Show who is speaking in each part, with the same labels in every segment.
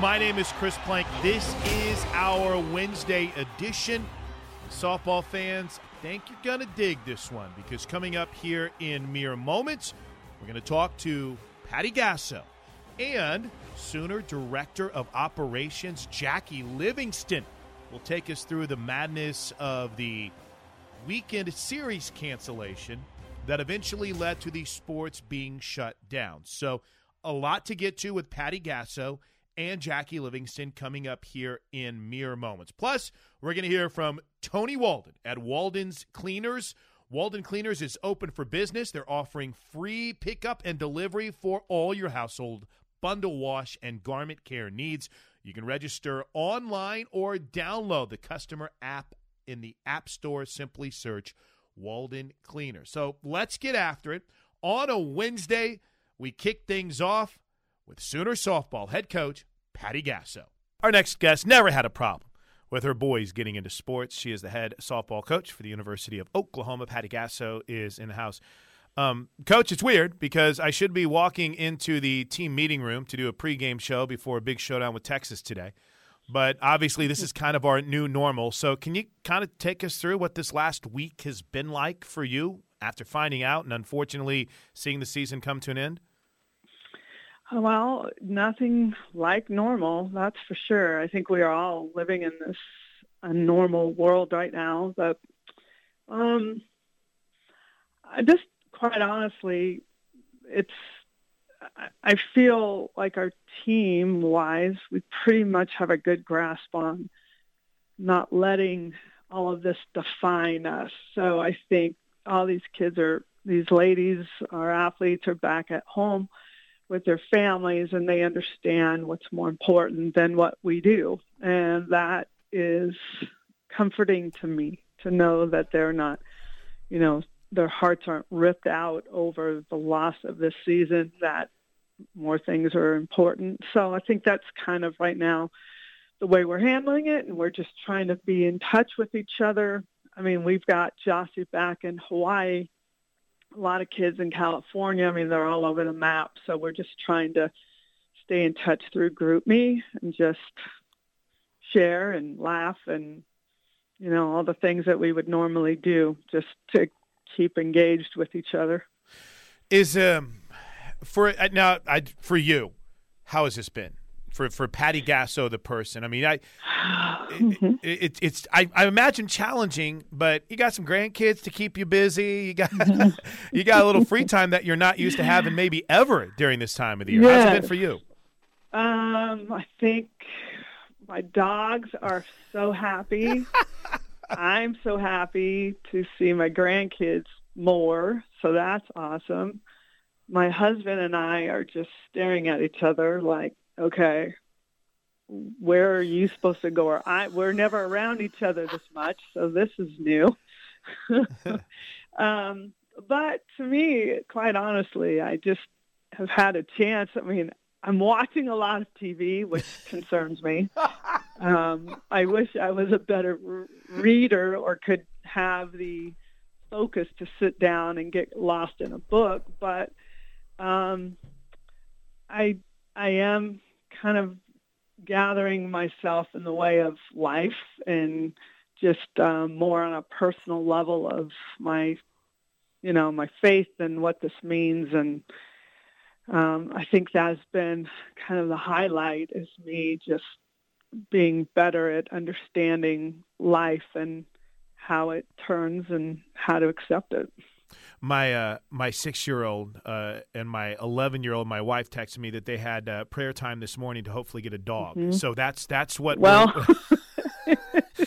Speaker 1: My name is Chris Plank. This is our Wednesday edition. Softball fans, I think you're going to dig this one because coming up here in mere moments, we're going to talk to Patty Gasso and Sooner Director of Operations Jackie Livingston will take us through the madness of the weekend series cancellation that eventually led to the sports being shut down. So, a lot to get to with Patty Gasso and Jackie Livingston coming up here in mere moments. Plus, we're going to hear from Tony Walden at Walden's Cleaners. Walden Cleaners is open for business. They're offering free pickup and delivery for all your household bundle wash and garment care needs. You can register online or download the customer app in the App Store. Simply search Walden Cleaner. So let's get after it. On a Wednesday, we kick things off with Sooner softball head coach Patty Gasso. Our next guest never had a problem with her boys getting into sports. She is the head softball coach for the University of Oklahoma. Patty Gasso is in the house. Um, coach, it's weird because I should be walking into the team meeting room to do a pregame show before a big showdown with Texas today. But obviously, this is kind of our new normal. So, can you kind of take us through what this last week has been like for you after finding out and unfortunately seeing the season come to an end?
Speaker 2: Well, nothing like normal, that's for sure. I think we are all living in this a normal world right now, but um, I just quite honestly, it's I feel like our team wise, we pretty much have a good grasp on not letting all of this define us. So I think all these kids are, these ladies, our athletes are back at home with their families and they understand what's more important than what we do. And that is comforting to me to know that they're not, you know, their hearts aren't ripped out over the loss of this season, that more things are important. So I think that's kind of right now the way we're handling it. And we're just trying to be in touch with each other. I mean, we've got Jocy back in Hawaii a lot of kids in California. I mean, they're all over the map. So we're just trying to stay in touch through GroupMe and just share and laugh and, you know, all the things that we would normally do just to keep engaged with each other.
Speaker 1: Is um for uh, now I for you, how has this been? For for Patty Gasso, the person. I mean, I it, it, it's I, I imagine challenging, but you got some grandkids to keep you busy. You got you got a little free time that you're not used to having maybe ever during this time of the year. Yes. How's it been for you?
Speaker 2: Um, I think my dogs are so happy. I'm so happy to see my grandkids more, so that's awesome. My husband and I are just staring at each other like, okay, where are you supposed to go? Or I, we're never around each other this much, so this is new. um, but to me, quite honestly, I just have had a chance. I mean, I'm watching a lot of TV, which concerns me. Um, I wish I was a better reader or could have the focus to sit down and get lost in a book. But um, I I am kind of gathering myself in the way of life and just um, more on a personal level of my you know my faith and what this means and um, I think that's been kind of the highlight is me just being better at understanding life and how it turns and how to accept it.
Speaker 1: My uh, my six year old uh, and my eleven year old, my wife texted me that they had uh, prayer time this morning to hopefully get a dog. Mm-hmm. So that's that's what.
Speaker 2: Well,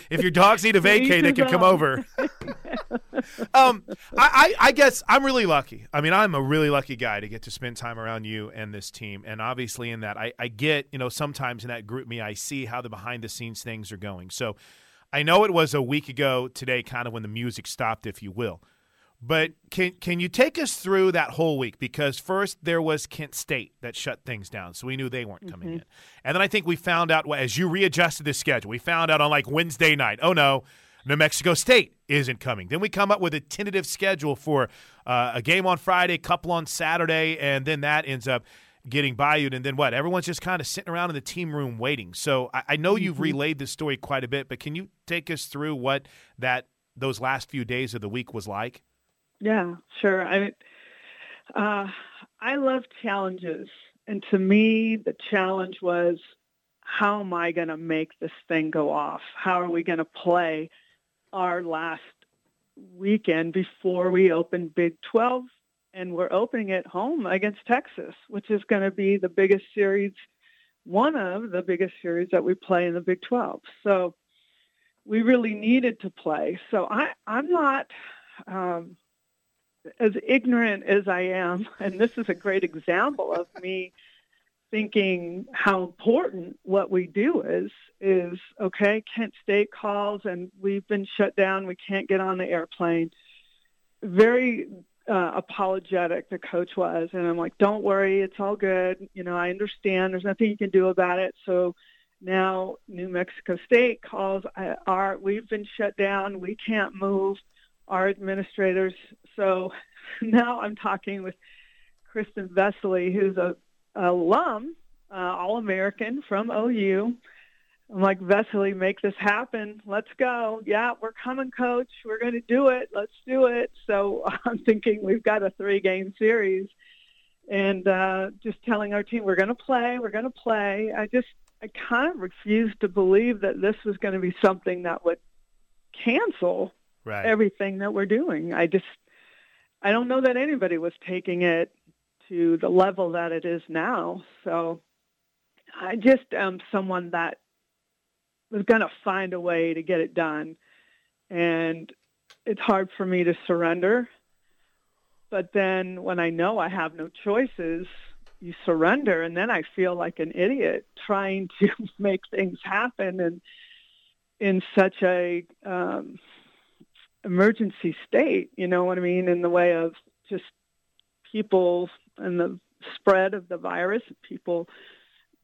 Speaker 1: if your dogs need a vacay, they can come over. um, I, I, I, guess I'm really lucky. I mean, I'm a really lucky guy to get to spend time around you and this team. And obviously, in that, I, I get, you know, sometimes in that GroupMe, I see how the behind the scenes things are going. So I know it was a week ago today, kind of when the music stopped, if you will. But can can you take us through that whole week? Because first there was Kent State that shut things down, so we knew they weren't coming mm-hmm. in. And then I think we found out as you readjusted the schedule, we found out on like Wednesday night, oh no, New Mexico State isn't coming. Then we come up with a tentative schedule for uh, a game on Friday, a couple on Saturday, and then that ends up getting Bayou. And then what? Everyone's just kind of sitting around in the team room waiting. So I, I know mm-hmm. you've relayed this story quite a bit, but can you take us through what that those last few days of the week was like?
Speaker 2: Yeah, sure. I uh, I love challenges, and to me, the challenge was how am I going to make this thing go off? How are we going to play? our last weekend before we open Big 12, and we're opening it home against Texas, which is going to be the biggest series, one of the biggest series that we play in the Big 12. So we really needed to play. So I, I'm not um, as ignorant as I am, and this is a great example of me thinking how important what we do is is okay kent state calls and we've been shut down we can't get on the airplane. Very uh, apologetic the coach was and i'm like don't worry it's all good you know i understand there's nothing you can do about it. So now new mexico state calls our uh, we've been shut down we can't move our administrators so now i'm talking with kristen vesely who's a alum, uh, All American from OU. I'm like, Vesely, make this happen. Let's go. Yeah, we're coming, coach. We're going to do it. Let's do it. So I'm thinking we've got a three game series and uh, just telling our team, we're going to play. We're going to play. I just, I kind of refused to believe that this was going to be something that would cancel right. everything that we're doing. I just, I don't know that anybody was taking it to the level that it is now. So I just am someone that was going to find a way to get it done. And it's hard for me to surrender. But then when I know I have no choices, you surrender. And then I feel like an idiot trying to make things happen and in such a um, emergency state, you know what I mean, in the way of just people and the spread of the virus, people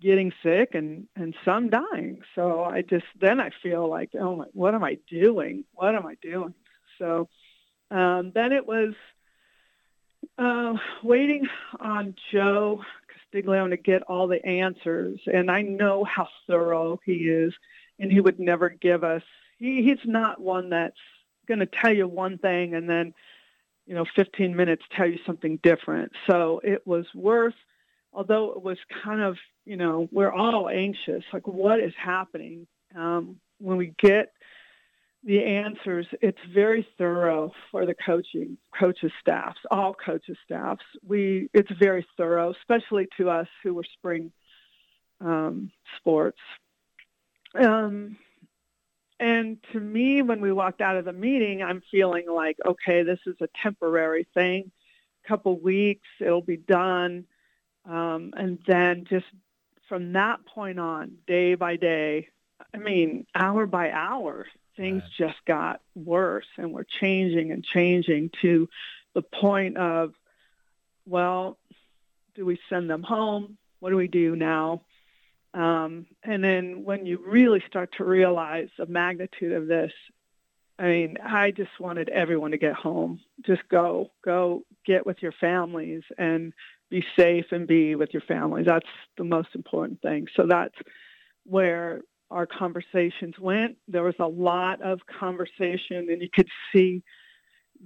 Speaker 2: getting sick and and some dying. So I just then I feel like, oh my, what am I doing? What am I doing? So um, then it was uh, waiting on Joe Castiglione to get all the answers, and I know how thorough he is, and he would never give us. He, he's not one that's going to tell you one thing and then you know, 15 minutes tell you something different. So it was worth, although it was kind of, you know, we're all anxious, like what is happening? Um, when we get the answers, it's very thorough for the coaching, coaches staffs, all coaches staffs. We, it's very thorough, especially to us who were spring um, sports. Um, and to me, when we walked out of the meeting, I'm feeling like, okay, this is a temporary thing. A couple weeks, it'll be done. Um, and then just from that point on, day by day, I mean, hour by hour, things right. just got worse and we're changing and changing to the point of, well, do we send them home? What do we do now? Um, and then when you really start to realize the magnitude of this, I mean, I just wanted everyone to get home. Just go, go get with your families and be safe and be with your families. That's the most important thing. So that's where our conversations went. There was a lot of conversation, and you could see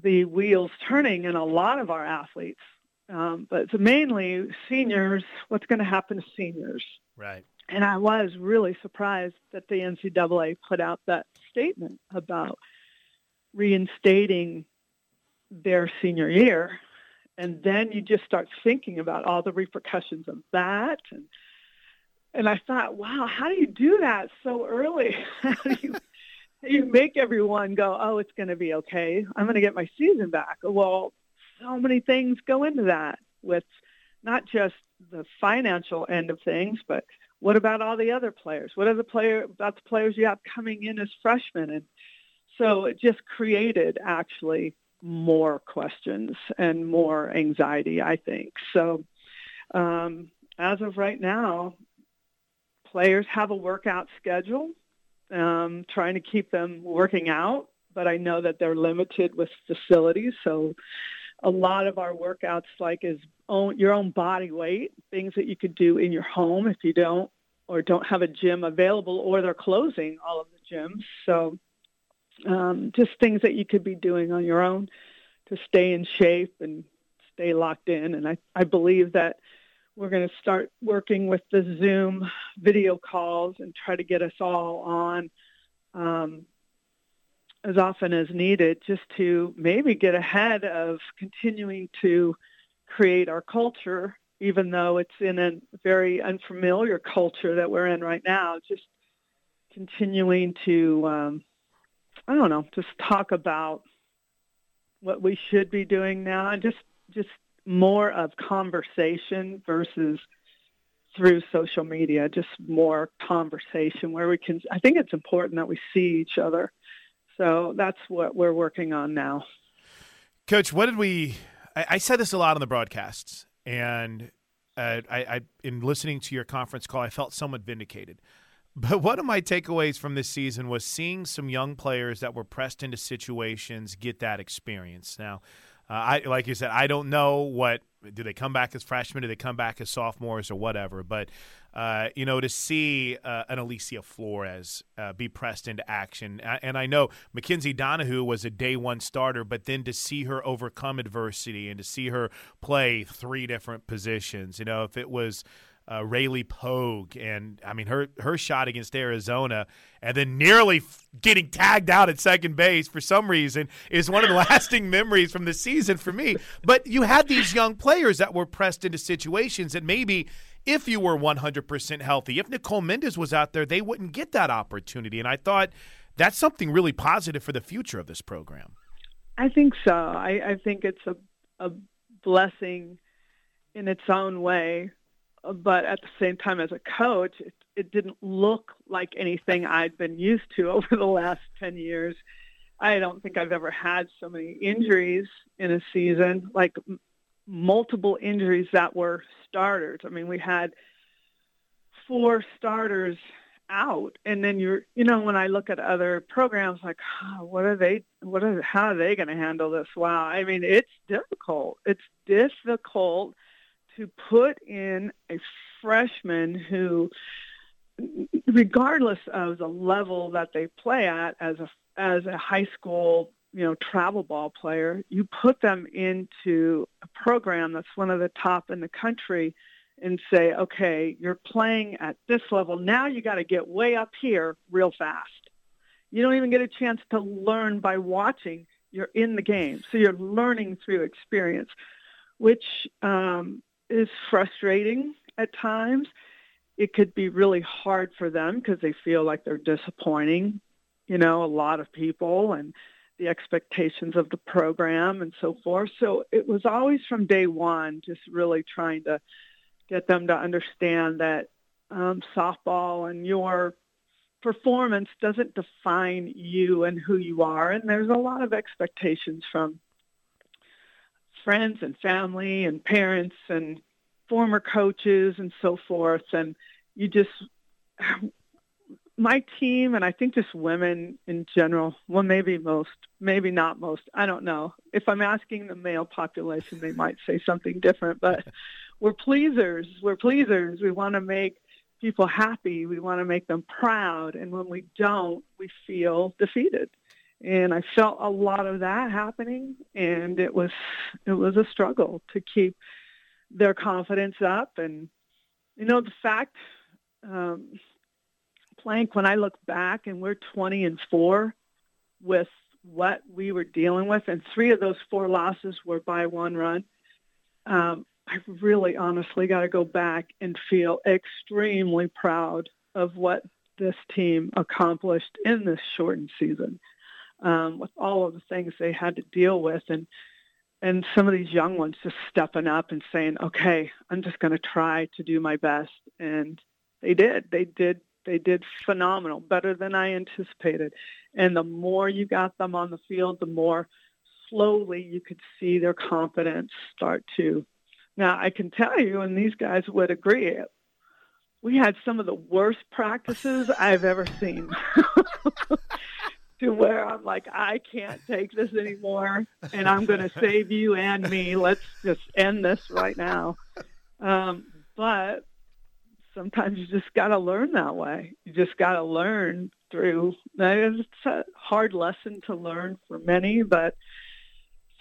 Speaker 2: the wheels turning in a lot of our athletes. Um, but mainly seniors, what's going to happen to seniors?
Speaker 1: Right.
Speaker 2: And I was really surprised that the NCAA put out that statement about reinstating their senior year. And then you just start thinking about all the repercussions of that. And, and I thought, wow, how do you do that so early? how do you, you make everyone go, oh, it's going to be okay. I'm going to get my season back. Well, so many things go into that with not just the financial end of things, but what about all the other players? What are the player about the players you have coming in as freshmen? And so it just created actually more questions and more anxiety, I think. So um, as of right now, players have a workout schedule, um, trying to keep them working out, but I know that they're limited with facilities. So a lot of our workouts like is own your own body weight, things that you could do in your home if you don't or don't have a gym available or they're closing all of the gyms. So um, just things that you could be doing on your own to stay in shape and stay locked in. And I, I believe that we're going to start working with the Zoom video calls and try to get us all on um, as often as needed just to maybe get ahead of continuing to create our culture, even though it's in a very unfamiliar culture that we're in right now, just continuing to, um, I don't know, just talk about what we should be doing now and just, just more of conversation versus through social media, just more conversation where we can, I think it's important that we see each other. So that's what we're working on now.
Speaker 1: Coach, what did we I, I said this a lot on the broadcasts, and uh, I, I, in listening to your conference call, I felt somewhat vindicated. But one of my takeaways from this season was seeing some young players that were pressed into situations get that experience. Now, uh, I like you said, I don't know what do they come back as freshmen, do they come back as sophomores or whatever. But uh, you know, to see uh, an Alicia Flores uh, be pressed into action. And I know Mackenzie Donihoo was a day one starter, but then to see her overcome adversity and to see her play three different positions, you know, if it was uh, Rayleigh Pogue, and I mean her her shot against Arizona, and then nearly f- getting tagged out at second base for some reason is one of the lasting memories from the season for me. But you had these young players that were pressed into situations that maybe if you were 100% healthy. If Nicole Mendes was out there, they wouldn't get that opportunity. And I thought that's something really positive for the future of this program.
Speaker 2: I think so. I, I think it's a, a blessing in its own way. But at the same time, as a coach, it, it didn't look like anything I'd been used to over the last 10 years. I don't think I've ever had so many injuries in a season. Like multiple injuries that were starters. I mean, we had four starters out. And then you're you know when i look at other programs like oh, what are they what are how are they going to handle this? Wow. I mean it's difficult. It's difficult to put in a freshman who regardless of the level that they play at as a as a high school you know, travel ball player, you put them into a program that's one of the top in the country and say, okay, you're playing at this level. Now you got to get way up here real fast. You don't even get a chance to learn by watching. You're in the game. So you're learning through experience, which um, is frustrating at times. It could be really hard for them because they feel like they're disappointing, you know, a lot of people and the expectations of the program and so forth. So it was always from day one just really trying to get them to understand that um, softball and your performance doesn't define you and who you are. And there's a lot of expectations from friends and family and parents and former coaches and so forth. And you just, my team, and I think just women in general, well, maybe most, maybe not most, I don't know. If I'm asking the male population, they might say something different, but we're pleasers. We're pleasers. We want to make people happy. We want to make them proud. And when we don't, we feel defeated. And I felt a lot of that happening, and it was it was a struggle to keep their confidence up. And you know, the fact, um, Plank, when I look back, and we're 20 and four with what we were dealing with, and three of those four losses were by one run. Um, I really honestly got to go back and feel extremely proud of what this team accomplished in this shortened season um, with all of the things they had to deal with and and some of these young ones just stepping up and saying, okay, I'm just going to try to do my best. And they did. They did. They did phenomenal, better than I anticipated. And the more you got them on the field, the more slowly you could see their confidence start to now, I can tell you, and these guys would agree, we had some of the worst practices I've ever seen. to where I'm like, I can't take this anymore, and I'm going to save you and me. Let's just end this right now. Um, but sometimes you just got to learn that way. You just got to learn through. It's a hard lesson to learn for many, but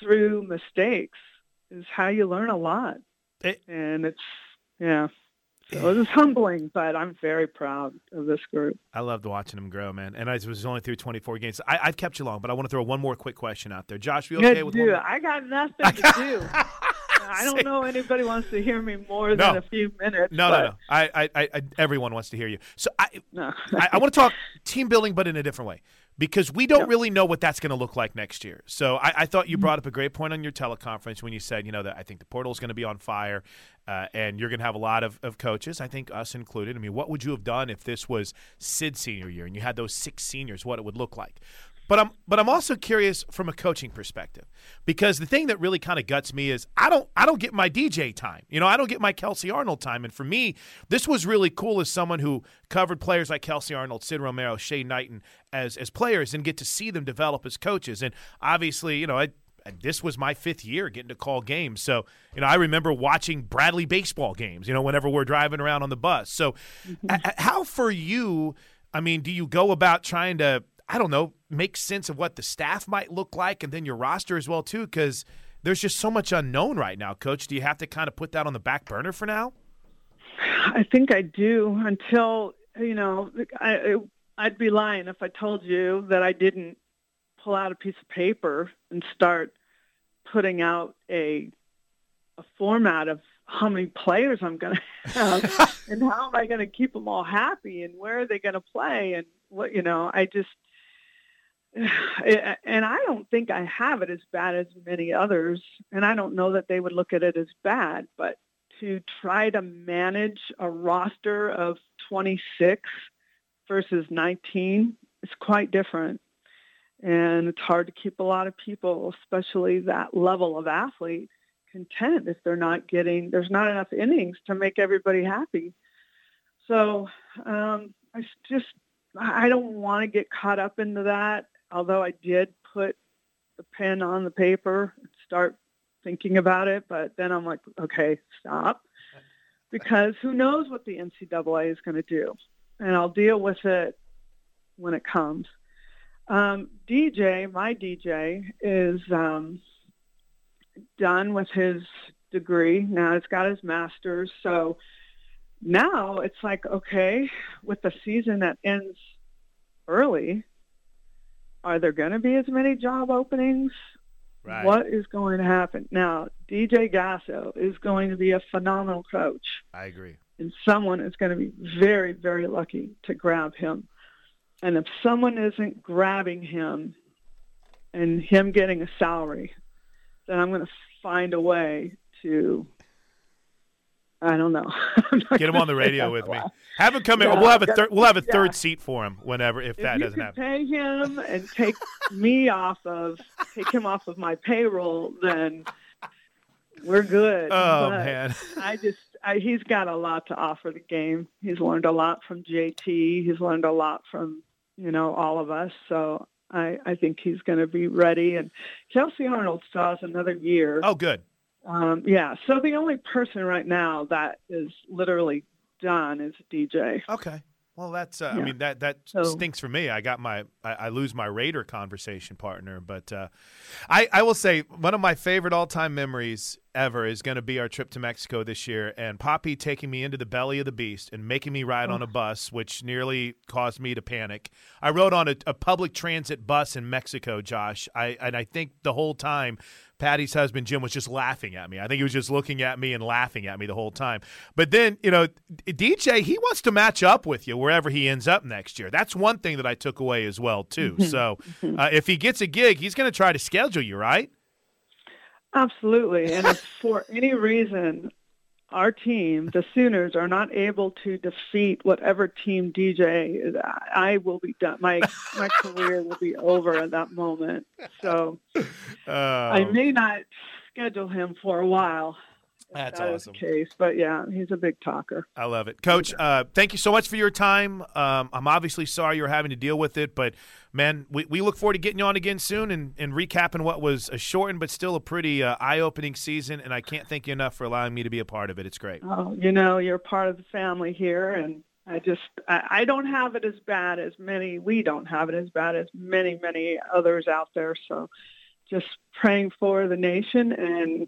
Speaker 2: through mistakes is how you learn a lot. It, and it's yeah. So it was humbling, but I'm very proud of this group.
Speaker 1: I loved watching them grow, man. And I was only through 24 games. I, have kept you long, but I want to throw one more quick question out there. Josh, you okay with
Speaker 2: do. One I got nothing to do. I don't know anybody wants to hear me more than a few minutes.
Speaker 1: No,
Speaker 2: but...
Speaker 1: no, no. I, I, I, everyone wants to hear you. So I, no. I, I want to talk team building, but in a different way because we don't yep. really know what that's going to look like next year. So I, I, thought you mm-hmm. brought up a great point on your teleconference when you said, you know, that I think the portal is going to be on fire uh, and you're going to have a lot of, of coaches, I think us included. I mean, what would you have done if this was Sid senior year and you had those six seniors, what it would look like? But I'm but I'm also curious from a coaching perspective because the thing that really kind of guts me is I don't I don't get my DJ time. You know, I don't get my Kelsey Arnold time. And for me, this was really cool as someone who covered players like Kelsey Arnold, Sid Romero, Shay Knighten as as players and get to see them develop as coaches. And obviously, you know, I this was my fifth year getting to call games. So, you know, I remember watching Bradley baseball games, you know, whenever we're driving around on the bus. So, mm-hmm. how for you, I mean, do you go about trying to I don't know, make sense of what the staff might look like and then your roster as well too because there's just so much unknown right now, coach. Do you have to kind of put that on the back burner for now?
Speaker 2: I think I do until, you know, I I'd be lying if I told you that I didn't pull out a piece of paper and start putting out a a format of how many players I'm going to have and how am I going to keep them all happy and where are they going to play and what you know I just and I don't think I have it as bad as many others, and I don't know that they would look at it as bad, but to try to manage a roster of 26 versus 19 is quite different. And it's hard to keep a lot of people, especially that level of athlete, content if they're not getting, there's not enough innings to make everybody happy. So um, I just, I don't want to get caught up into that although I did put the pen on the paper and start thinking about it, but then I'm like, okay, stop. Because who knows what the NCAA is going to do. And I'll deal with it when it comes. Um, DJ, my DJ, is um, done with his degree. Now he's got his master's. So now it's like, okay, with the season that ends early, are there going to be as many job openings?
Speaker 1: Right.
Speaker 2: What is going to happen? Now, DJ Gasso is going to be a phenomenal coach,
Speaker 1: I agree.
Speaker 2: and someone is going to be very, very lucky to grab him. And if someone isn't grabbing him and him getting a salary, then I'm going to find a way to. I don't know.
Speaker 1: Get him on the radio with me. Have him come in. We'll have a
Speaker 2: that-
Speaker 1: third. We'll have a
Speaker 2: yeah.
Speaker 1: third seat for him whenever if that
Speaker 2: if you
Speaker 1: doesn't happen.
Speaker 2: pay him and take me off of take him off of my payroll, then we're good.
Speaker 1: Oh
Speaker 2: But
Speaker 1: man.
Speaker 2: I just I, he's got a lot to offer the game. He's learned a lot from JT. He's learned a lot from you know all of us. So I I think he's going to be ready. And Kelsey Arnold still has another year.
Speaker 1: Oh, good.
Speaker 2: Um, yeah. So the only person right now that is literally done is DJ.
Speaker 1: Okay. Well, that's. Uh, I mean, that that
Speaker 2: So-
Speaker 1: stinks for me. I got my. I, I lose my Raider conversation partner, but uh, I I will say one of my favorite all time memories ever is going to be our trip to Mexico this year, and Poppy taking me into the belly of the beast and making me ride on a bus, which nearly caused me to panic. I rode on a, a public transit bus in Mexico, Josh. I and I think the whole time. Patty's husband Jim was just laughing at me. I think he was just looking at me and laughing at me the whole time. But then, you know, DJ, he wants to match up with you wherever he ends up next year. That's one thing that I took away as well too. So, uh, if he gets a gig, he's going to try to schedule you, right?
Speaker 2: Absolutely. And if for any reason our team, the Sooners, are not able to defeat whatever team DJ is, I will be done. My my career will be over at that moment. So
Speaker 1: Uh,
Speaker 2: I may not schedule him for a while.
Speaker 1: That's
Speaker 2: that
Speaker 1: awesome.
Speaker 2: case, but yeah, he's a big talker.
Speaker 1: I love it, Coach. Uh, thank you so much for your time. Um, I'm obviously sorry you're having to deal with it, but man, we, we look forward to getting you on again soon and, and recapping what was a shortened but still a pretty uh, eye opening season. And I can't thank you enough for allowing me to be a part of it. It's great.
Speaker 2: Oh, you know, you're part of the family here, and I just I, I don't have it as bad as many. We don't have it as bad as many many others out there. So, just praying for the nation and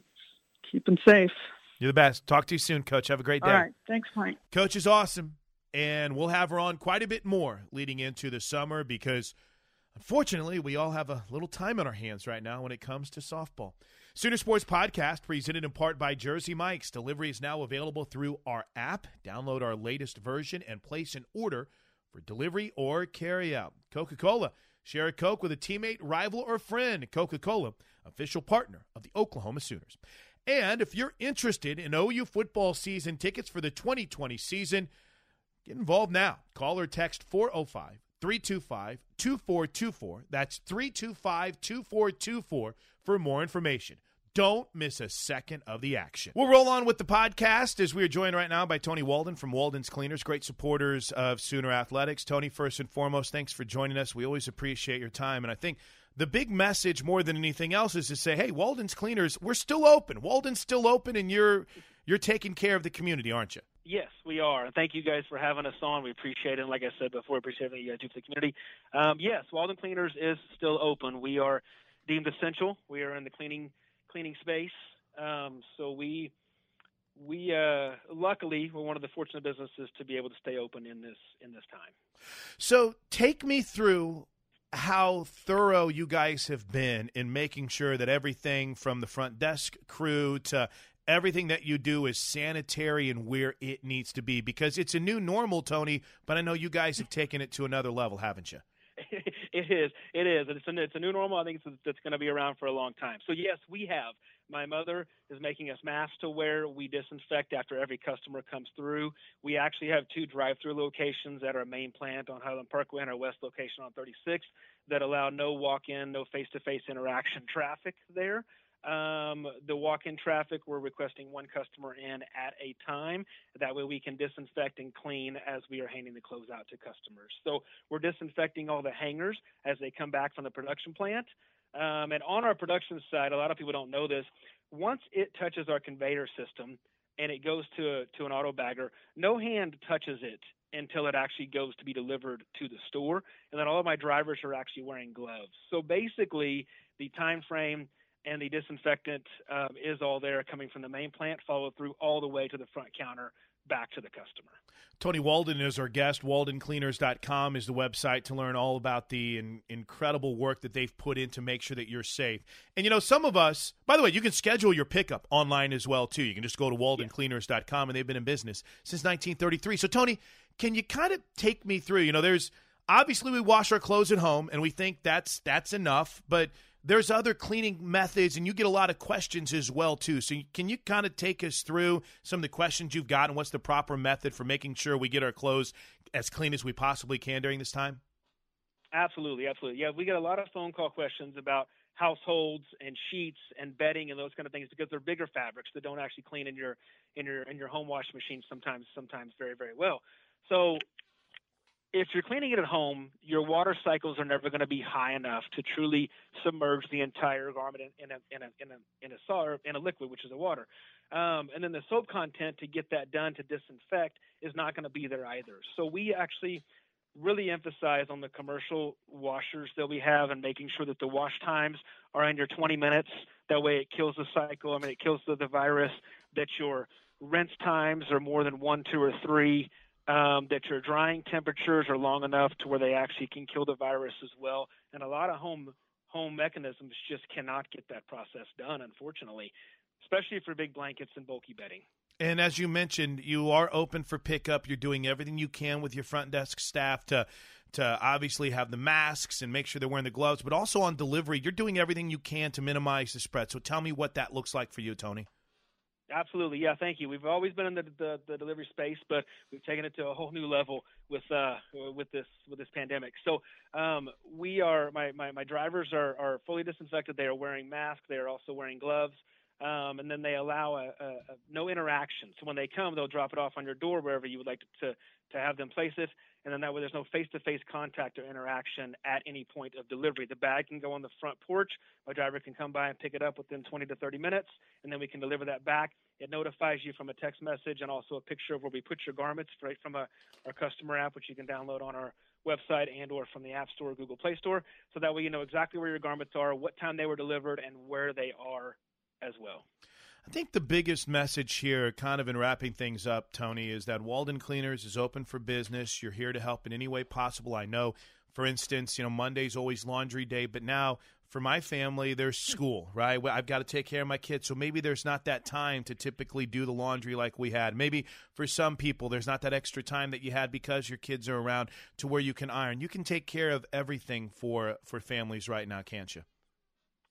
Speaker 2: keeping safe.
Speaker 1: You're the best. Talk to you soon, Coach. Have a great day.
Speaker 2: All right, thanks, Mike.
Speaker 1: Coach is awesome, and we'll have her on quite a bit more leading into the summer because, unfortunately, we all have a little time on our hands right now when it comes to softball. Sooner Sports Podcast, presented in part by Jersey Mike's. Delivery is now available through our app. Download our latest version and place an order for delivery or carry out. Coca Cola. Share a Coke with a teammate, rival, or friend. Coca Cola, official partner of the Oklahoma Sooners. And if you're interested in OU football season tickets for the 2020 season, get involved now. Call or text 405 325 2424. That's 325 2424 for more information. Don't miss a second of the action. We'll roll on with the podcast as we are joined right now by Tony Walden from Walden's Cleaners, great supporters of Sooner Athletics. Tony, first and foremost, thanks for joining us. We always appreciate your time. And I think the big message more than anything else is to say, hey, Walden's Cleaners, we're still open. Walden's still open, and you're you're taking care of the community, aren't you?
Speaker 3: Yes, we are. And thank you guys for having us on. We appreciate it. And like I said before, appreciate everything you guys do for the community. Um, yes, Walden Cleaners is still open. We are deemed essential. We are in the cleaning cleaning space. Um, so we we uh, luckily we're one of the fortunate businesses to be able to stay open in this in this time.
Speaker 1: So take me through how thorough you guys have been in making sure that everything from the front desk crew to everything that you do is sanitary and where it needs to be because it's a new normal, Tony. But I know you guys have taken it to another level, haven't you?
Speaker 3: It is. It is. It's a, it's a new normal. I think it's, it's going to be around for a long time. So, yes, we have. My mother is making us masks to wear. We disinfect after every customer comes through. We actually have two drive through locations at our main plant on Highland Parkway and our west location on 36 that allow no walk in, no face to face interaction traffic there. Um, the walk-in traffic, we're requesting one customer in at a time. That way, we can disinfect and clean as we are handing the clothes out to customers. So we're disinfecting all the hangers as they come back from the production plant. Um, and on our production side, a lot of people don't know this. Once it touches our conveyor system and it goes to a, to an auto bagger, no hand touches it until it actually goes to be delivered to the store. And then all of my drivers are actually wearing gloves. So basically, the time frame and the disinfectant um, is all there coming from the main plant, followed through all the way to the front counter back to the customer.
Speaker 1: Tony Walden is our guest. WaldenCleaners.com is the website to learn all about the in, incredible work that they've put in to make sure that you're safe. And you know, some of us, by the way, you can schedule your pickup online as well too. You can just go to WaldenCleaners.com, and they've been in business since 1933. So, Tony, can you kind of take me through? You know, there's obviously we wash our clothes at home, and we think that's that's enough, but there's other cleaning methods and you get a lot of questions as well too. So can you kind of take us through some of the questions you've got and what's the proper method for making sure we get our clothes as clean as we possibly can during this time?
Speaker 3: Absolutely absolutely. Yeah we get a lot of phone call questions about households and sheets and bedding and those kind of things because they're bigger fabrics that don't actually clean in your in your in your home wash machine sometimes sometimes very very well. So if you're cleaning it at home, your water cycles are never going to be high enough to truly submerge the entire garment in, a in a in a in a, solid, in a liquid, which is a water. Um, and then the soap content to get that done to disinfect is not going to be there either. So we actually really emphasize on the commercial washers that we have and making sure that the wash times are under 20 minutes. That way, it kills the cycle. I mean, it kills the, the virus. That your rinse times are more than one, two, or three um, that your drying temperatures are long enough to where they actually can kill the virus as well. And a lot of home home mechanisms just cannot get that process done, unfortunately, especially for big blankets and bulky bedding.
Speaker 1: And as you mentioned, you are open for pickup. You're doing everything you can with your front desk staff to to obviously have the masks and make sure they're wearing the gloves, but also on delivery, you're doing everything you can to minimize the spread. So tell me what that looks like for you, Tony.
Speaker 3: Absolutely, yeah. Thank you. We've always been in the, the, the delivery space, but we've taken it to a whole new level with uh, with this with this pandemic. So um, we are my, my, my drivers are, are fully disinfected. They are wearing masks. They are also wearing gloves. Um, and then they allow a, a, a, no interaction. So when they come, they'll drop it off on your door wherever you would like to, to, to have them place it, and then that way there's no face-to-face contact or interaction at any point of delivery. The bag can go on the front porch. My driver can come by and pick it up within 20 to 30 minutes, and then we can deliver that back. It notifies you from a text message and also a picture of where we put your garments right from a, our customer app, which you can download on our website and or from the App Store or Google Play Store. So that way you know exactly where your garments are, what time they were delivered, and where they are as well.
Speaker 1: I think the biggest message here, kind of in wrapping things up, Tony, is that Walden Cleaners is open for business. You're here to help in any way possible. I know, for instance, you know, Monday's always laundry day, but now for my family, there's hmm. school, right? I've got to take care of my kids. So maybe there's not that time to typically do the laundry like we had. Maybe for some people, there's not that extra time that you had because your kids are around to where you can iron. You can take care of everything for, for families right now, can't you?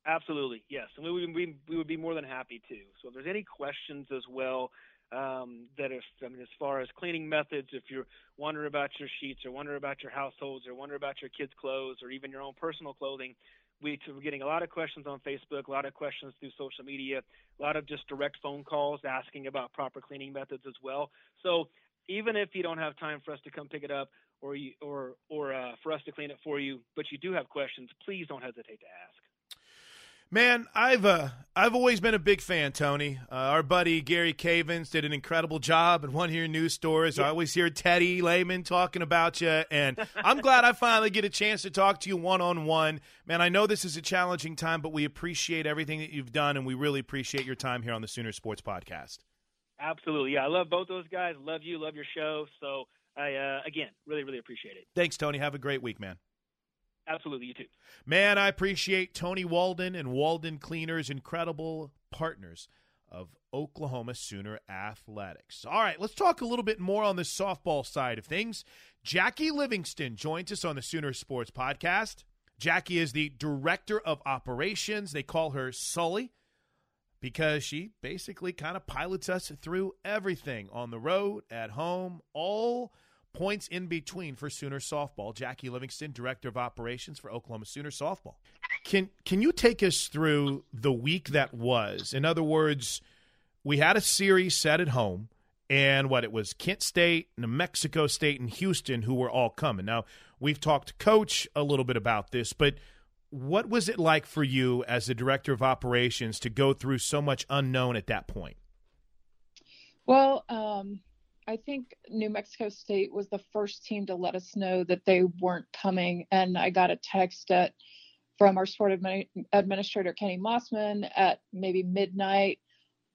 Speaker 3: Absolutely, yes, and we would be, we would be more than happy to. So if there's any questions as well, um, that if I mean as far as cleaning methods, if you're wondering about your sheets or wondering about your households or wondering about your kids' clothes or even your own personal clothing, we, we're getting a lot of questions on Facebook, a lot of questions through social media, a lot of just direct phone calls asking about proper cleaning methods as well. So even if you don't have time for us to come pick it up or you, or or uh, for us to clean it for you, but you do have questions, please don't hesitate to ask.
Speaker 1: Man, I've uh, I've always been a big fan, Tony. Uh, our buddy Gary Cavins did an incredible job at one of your news stores. I always hear Teddy Lehman talking about you, and I'm glad I finally get a chance to talk to you one on one. Man, I know this is a challenging time, but we appreciate everything that you've done, and we really appreciate your time here on the Sooner Sports Podcast.
Speaker 3: Absolutely, yeah, I love both those guys. Love you, love your show. So I uh, again really really appreciate it.
Speaker 1: Thanks, Tony. Have a great week, man.
Speaker 3: Absolutely, you too.
Speaker 1: Man, I appreciate Tony Walden and Walden Cleaners, incredible partners of Oklahoma Sooner Athletics. All right, let's talk a little bit more on the softball side of things. Jackie Livingston joins us on the Sooner Sports Podcast. Jackie is the director of operations. They call her Sully because she basically kind of pilots us through everything on the road, at home, all – points in between for Sooner softball. Jackie Livingston, director of operations for Oklahoma Sooner softball. Can can you take us through the week that was? In other words, we had a series set at home, and what it was Kent State, New Mexico State, and Houston who were all coming. Now we've talked to Coach a little bit about this, but what was it like for you as the director of operations to go through so much unknown at that point?
Speaker 4: Well, um, I think New Mexico State was the first team to let us know that they weren't coming, and I got a text at from our sport admi- administrator Kenny Mossman at maybe midnight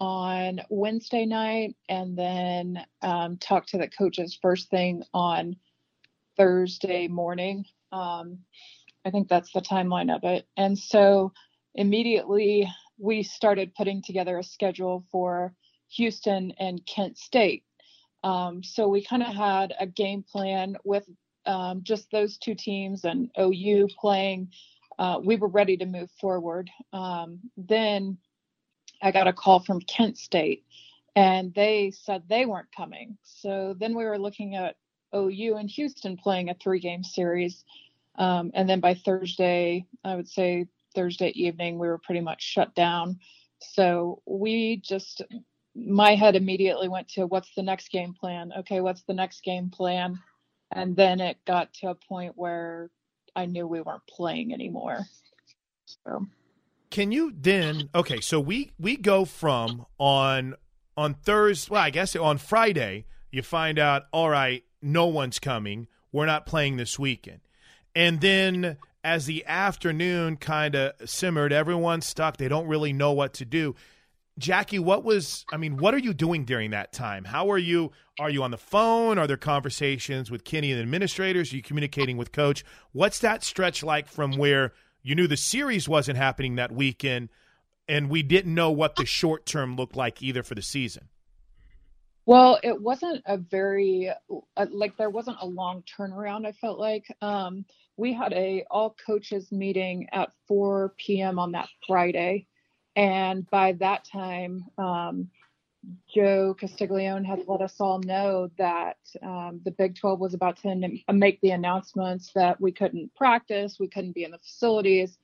Speaker 4: on Wednesday night, and then um, talked to the coaches first thing on Thursday morning. Um, I think that's the timeline of it, and so immediately we started putting together a schedule for Houston and Kent State. Um, so we kind of had a game plan with um, just those two teams and OU playing. Uh, we were ready to move forward. Um, then I got a call from Kent State, and they said they weren't coming. So then we were looking at OU and Houston playing a three-game series. Um, and then by Thursday, I would say Thursday evening, we were pretty much shut down. So we just my head immediately went to what's the next game plan? Okay, what's the next game plan? And then it got to a point where I knew we weren't playing anymore. So
Speaker 1: can you then okay, so we we go from on on Thursday, well, I guess on Friday, you find out, all right, no one's coming. We're not playing this weekend. And then as the afternoon kind of simmered, everyone's stuck. They don't really know what to do. Jackie, what was I mean, what are you doing during that time? How are you are you on the phone? Are there conversations with Kenny and administrators? Are you communicating with coach? What's that stretch like from where you knew the series wasn't happening that weekend and we didn't know what the short term looked like either for the season?
Speaker 4: Well, it wasn't a very uh, like there wasn't a long turnaround. I felt like um, we had a all coaches meeting at 4 p.m. on that Friday, and by that time, um, Joe Castiglione had let us all know that um, the Big 12 was about to make the announcements that we couldn't practice, we couldn't be in the facilities.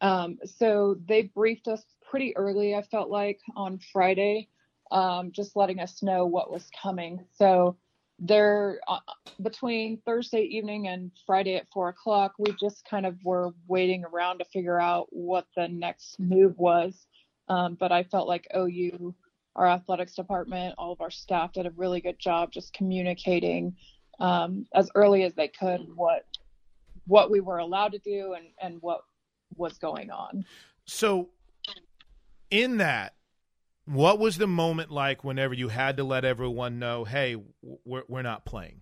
Speaker 4: Um, so they briefed us pretty early, I felt like, on Friday, um, just letting us know what was coming. So there, uh, between Thursday evening and Friday at four o'clock, we just kind of were waiting around to figure out what the next move was. Um, but I felt like OU, our athletics department, all of our staff did a really good job just communicating um, as early as they could what what we were allowed to do and, and what was going on.
Speaker 1: So, in that, what was the moment like whenever you had to let everyone know, hey, we're, we're not playing?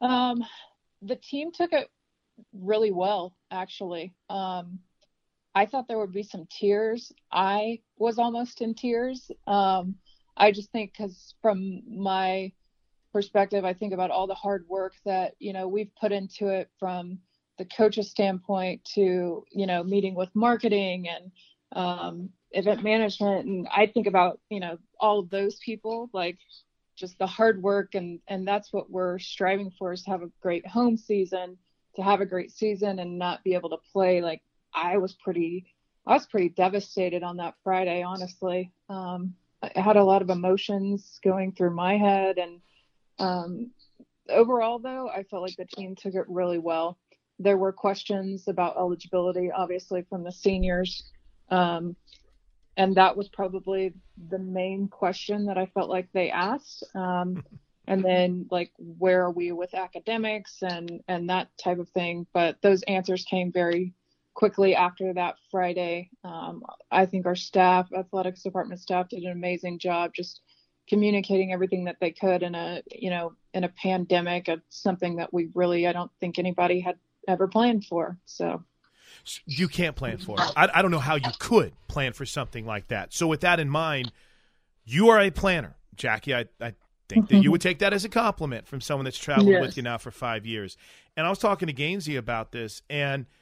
Speaker 4: Um, the team took it really well, actually. Um, I thought there would be some tears. I was almost in tears. Um, I just think because from my perspective, I think about all the hard work that you know we've put into it from the coach's standpoint to you know meeting with marketing and um, event management, and I think about you know all of those people like just the hard work and and that's what we're striving for is to have a great home season to have a great season and not be able to play like I was pretty, I was pretty devastated on that Friday, honestly. Um, I had a lot of emotions going through my head. And um, overall, though, I felt like the team took it really well. There were questions about eligibility, obviously, from the seniors. Um, and that was probably the main question that I felt like they asked. Um, and then like where are we with academics and and that type of thing. But those answers came very quickly after that Friday. Um, I think our staff, athletics department staff, did an amazing job just communicating everything that they could in a you know in a pandemic of something that we really I don't think anybody had ever planned for. So
Speaker 1: you can't plan for it. I, I don't know how you could plan for something like that. So with that in mind, you are a planner, Jackie. I, I think that you would take that as a compliment from someone that's traveled yes. with you now for five years. And I was talking to Gainsey about this, and –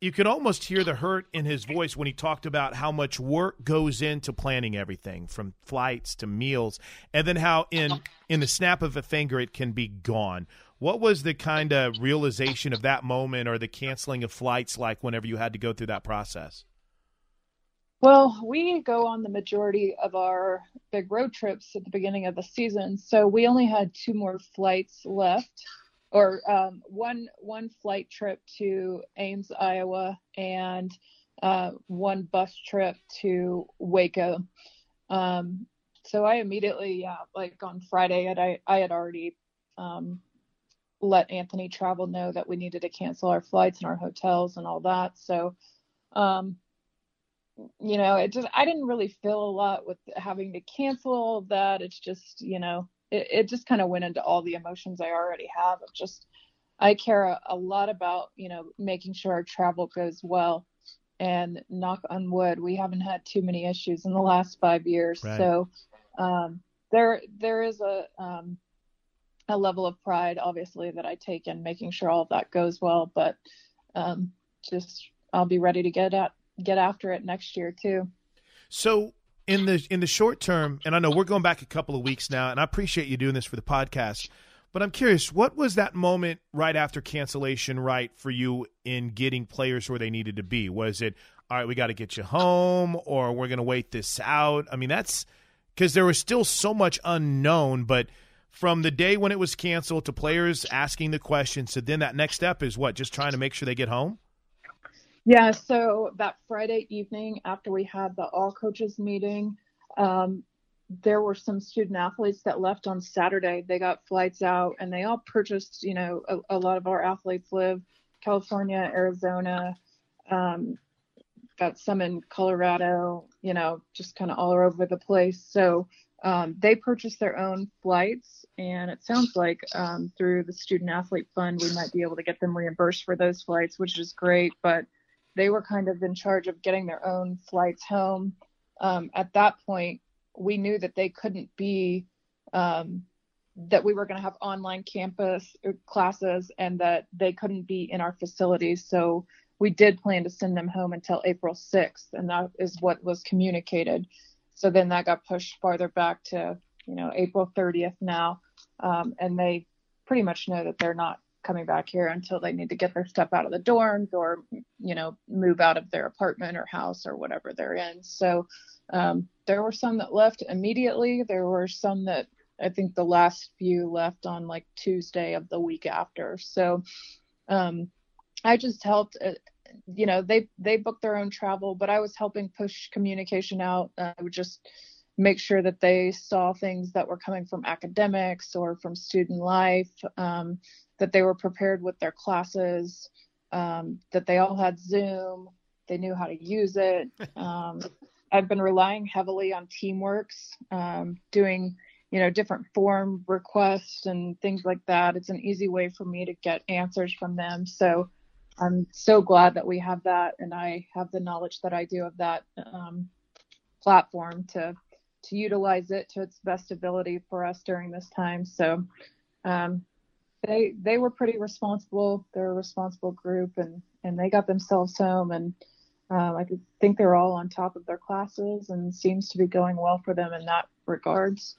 Speaker 1: you could almost hear the hurt in his voice when he talked about how much work goes into planning everything from flights to meals and then how in in the snap of a finger it can be gone. What was the kind of realization of that moment or the canceling of flights like whenever you had to go through that process?
Speaker 4: Well we go on the majority of our big road trips at the beginning of the season so we only had two more flights left or um, one one flight trip to Ames, Iowa, and uh, one bus trip to Waco. Um, so I immediately, yeah, like on Friday, I I had already um, let Anthony Travel know that we needed to cancel our flights and our hotels and all that. So, um, you know, it just I didn't really feel a lot with having to cancel all of that. It's just, you know, it, it just kind of went into all the emotions I already have of just I care a, a lot about, you know, making sure our travel goes well. And knock on wood, we haven't had too many issues in the last five years. Right. So um, there there is a um, a level of pride, obviously, that I take in making sure all of that goes well. But um, just I'll be ready to get at get after it next year too.
Speaker 1: So in the in the short term, and I know we're going back a couple of weeks now, and I appreciate you doing this for the podcast. But I'm curious, what was that moment right after cancellation right for you in getting players where they needed to be? Was it, all right, we got to get you home, or we're going to wait this out? I mean, that's because there was still so much unknown, but from the day when it was canceled to players asking the questions to then that next step is what? Just trying to make sure they get home?
Speaker 4: Yeah, so that Friday evening after we had the all coaches meeting, um, there were some student athletes that left on Saturday. They got flights out and they all purchased, you know, a, a lot of our athletes live California, Arizona, um, got some in Colorado, you know, just kind of all over the place. So um, they purchased their own flights, and it sounds like um, through the Student Athlete Fund, we might be able to get them reimbursed for those flights, which is great. But they were kind of in charge of getting their own flights home. Um, at that point, we knew that they couldn't be um, that we were going to have online campus uh, classes and that they couldn't be in our facilities. So we did plan to send them home until april 6th and that is what was communicated. So then that got pushed farther back to you know april 30th now. Um, and they pretty much know that they're not coming back here until they need to get their stuff out of the dorms or you know move out of their apartment or house or whatever they're in so um, there were some that left immediately. There were some that I think the last few left on like Tuesday of the week after. So um, I just helped. Uh, you know, they they booked their own travel, but I was helping push communication out. Uh, I would just make sure that they saw things that were coming from academics or from student life, um, that they were prepared with their classes, um, that they all had Zoom, they knew how to use it. Um, I've been relying heavily on Teamworks, um, doing you know different form requests and things like that. It's an easy way for me to get answers from them. So I'm so glad that we have that, and I have the knowledge that I do of that um, platform to to utilize it to its best ability for us during this time. So um, they they were pretty responsible. They're a responsible group, and and they got themselves home and um, I think they're all on top of their classes and seems to be going well for them in that regards.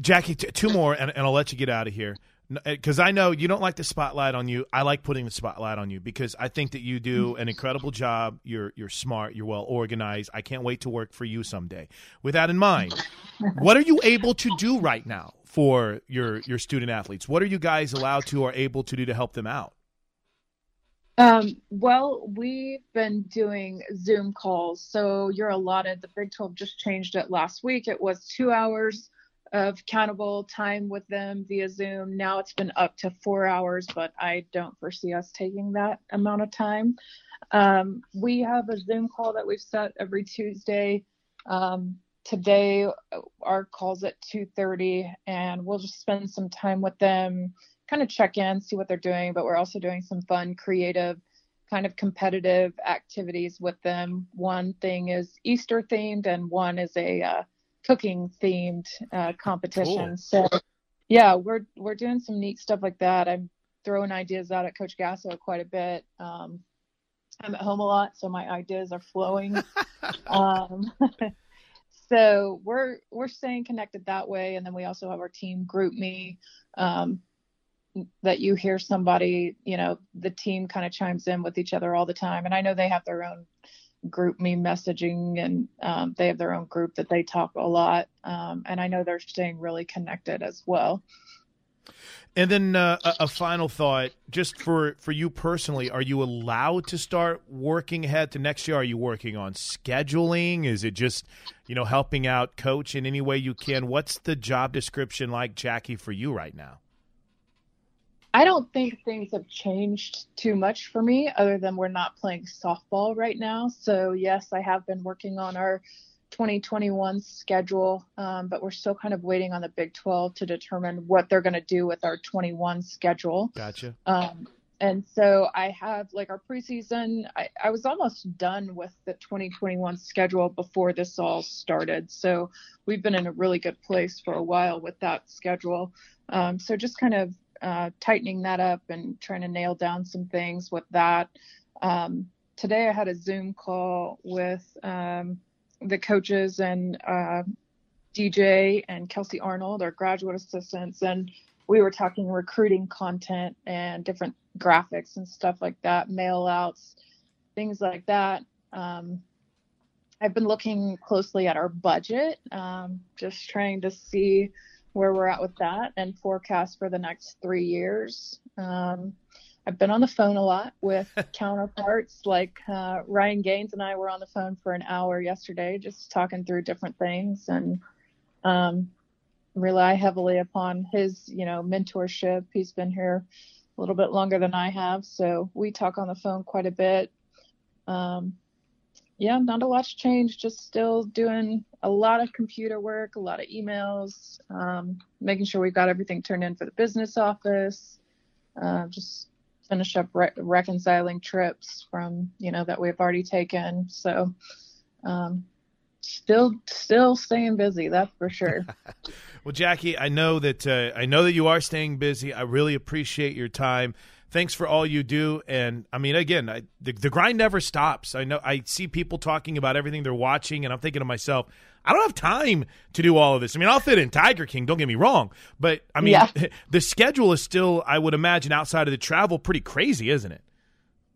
Speaker 1: Jackie, t- two more, and, and I'll let you get out of here because uh, I know you don't like the spotlight on you. I like putting the spotlight on you because I think that you do an incredible job. You're you're smart. You're well organized. I can't wait to work for you someday. With that in mind, what are you able to do right now for your your student athletes? What are you guys allowed to or able to do to help them out?
Speaker 4: Um, well, we've been doing Zoom calls. So you're allotted, the Big 12 just changed it last week. It was two hours of countable time with them via Zoom. Now it's been up to four hours, but I don't foresee us taking that amount of time. Um, we have a Zoom call that we've set every Tuesday. Um, today, our call's at 2:30, and we'll just spend some time with them kind of check in, see what they're doing, but we're also doing some fun, creative, kind of competitive activities with them. One thing is Easter themed, and one is a uh, cooking themed uh, competition. Cool. So, yeah, we're we're doing some neat stuff like that. I'm throwing ideas out at Coach Gasso quite a bit. Um, I'm at home a lot, so my ideas are flowing. um, so we're we're staying connected that way, and then we also have our team GroupMe. Um, that you hear somebody, you know, the team kind of chimes in with each other all the time. And I know they have their own GroupMe messaging and um, they have their own group that they talk a lot. Um, and I know they're staying really connected as well.
Speaker 1: And then uh, a, a final thought, just for for you personally, are you allowed to start working ahead to next year? Are you working on scheduling? Is it just you know helping out coach in any way you can? What's the job description like, Jackie, for you right now?
Speaker 4: I don't think things have changed too much for me, other than we're not playing softball right now. So yes, I have been working on our 2021 schedule, um, but we're still kind of waiting on the Big 12 to determine what they're going to do with our 21 schedule.
Speaker 1: Gotcha.
Speaker 4: Um, and so I have like our preseason, I, I was almost done with the 2021 schedule before this all started. So we've been in a really good place for a while with that schedule. Um, so just kind of uh, tightening that up and trying to nail down some things with that. Um, today I had a Zoom call with um, the coaches and uh, DJ and Kelsey Arnold, our graduate assistants, and we were talking recruiting content and different graphics and stuff like that, mail outs, things like that. Um, I've been looking closely at our budget, um, just trying to see where we're at with that and forecast for the next three years. Um, I've been on the phone a lot with counterparts like uh, Ryan Gaines and I were on the phone for an hour yesterday, just talking through different things and um, rely heavily upon his, you know, mentorship. He's been here a little bit longer than I have, so we talk on the phone quite a bit. Um, yeah, not a lot's changed. Just still doing a lot of computer work, a lot of emails, um, making sure we've got everything turned in for the business office. Uh, just finish up re- reconciling trips from you know that we've already taken. So um, still still staying busy, that's for sure.
Speaker 1: well, Jackie, I know that uh, I know that you are staying busy. I really appreciate your time. Thanks for all you do, and I mean, again, I, the, the grind never stops. I know I see people talking about everything they're watching, and I'm thinking to myself, I don't have time to do all of this. I mean, I'll fit in Tiger King, don't get me wrong, but I mean, yeah. the schedule is still, I would imagine, outside of the travel, pretty crazy, isn't it?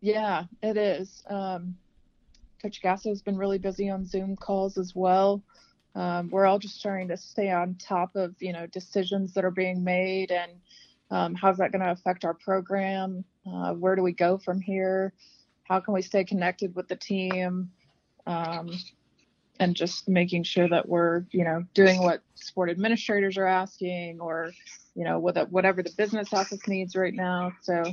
Speaker 4: Yeah, it is. Um, Coach Gasso has been really busy on Zoom calls as well. Um, we're all just trying to stay on top of, you know, decisions that are being made and um, how's that going to affect our program? Uh, where do we go from here? How can we stay connected with the team? Um, and just making sure that we're you know doing what sport administrators are asking or you know whatever the business office needs right now so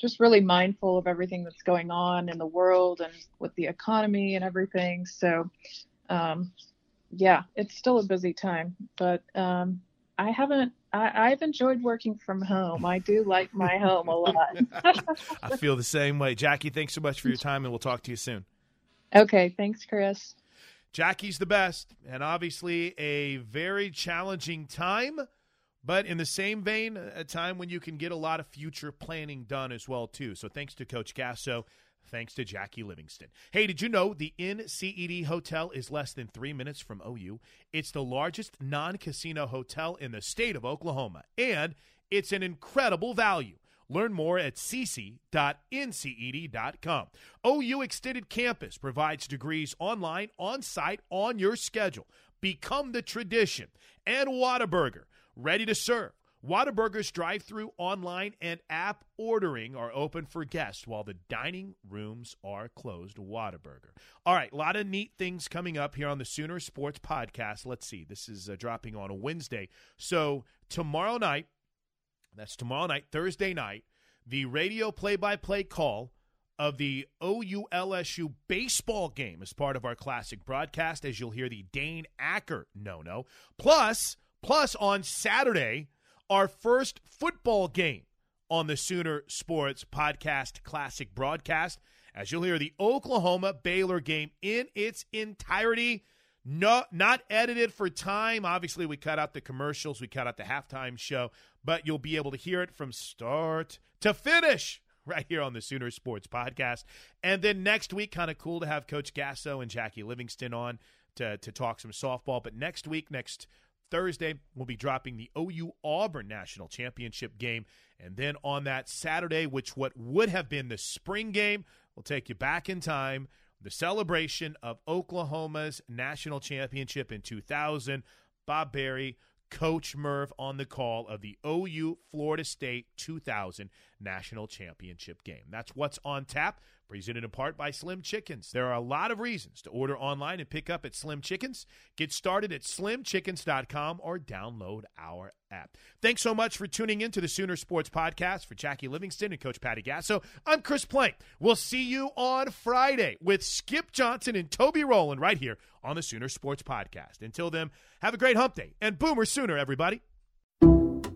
Speaker 4: just really mindful of everything that's going on in the world and with the economy and everything so um, yeah it's still a busy time but um, i haven't I, have enjoyed working from home. I do like my home a lot.
Speaker 1: I feel the same way. Jackie, thanks so much for your time, and we'll talk to you soon.
Speaker 4: Okay, thanks, Chris.
Speaker 1: Jackie's the best, and obviously a very challenging time, but in the same vein, a time when you can get a lot of future planning done as well too. So thanks to Coach Gasso, thanks to Jackie Livingston. Hey, did you know the NCED Hotel is less than three minutes from OU? It's the largest non-casino hotel in the state of Oklahoma, and it's an incredible value. Learn more at cc.nced.com. OU Extended Campus provides degrees online, on site, on your schedule. Become the tradition. And Whataburger, ready to serve. Whataburger's drive through, online, and app ordering are open for guests while the dining rooms are closed. Whataburger. All right, a lot of neat things coming up here on the Sooner Sports Podcast. Let's see, this is uh, dropping on a Wednesday. So, tomorrow night, that's tomorrow night, Thursday night, the radio play by play call of the OULSU baseball game as part of our classic broadcast, as you'll hear the Dane Acker no no. Plus, plus on Saturday, our first football game on the Sooner Sports Podcast Classic broadcast, as you'll hear the Oklahoma Baylor game in its entirety. No, not edited for time. Obviously, we cut out the commercials, we cut out the halftime show, but you'll be able to hear it from start to finish right here on the Sooner Sports Podcast. And then next week, kind of cool to have Coach Gasso and Jackie Livingston on to, to talk some softball. But next week, next Thursday, we'll be dropping the OU Auburn National Championship game. And then on that Saturday, which what would have been the spring game, we'll take you back in time the celebration of Oklahoma's national championship in 2000. Bob Barry, Coach Merv on the call of the OU Florida State 2000 National Championship game. That's what's on tap, presented in part by Slim Chickens. There are a lot of reasons to order online and pick up at Slim Chickens. Get started at slimchickens.com or download our app. Thanks so much for tuning in to the Sooner Sports Podcast for Jackie Livingston and Coach Patty Gasso. I'm Chris Plank. We'll see you on Friday with Skip Johnson and Toby Rowland right here on the Sooner Sports Podcast. Until then, have a great hump day and boomer sooner, everybody.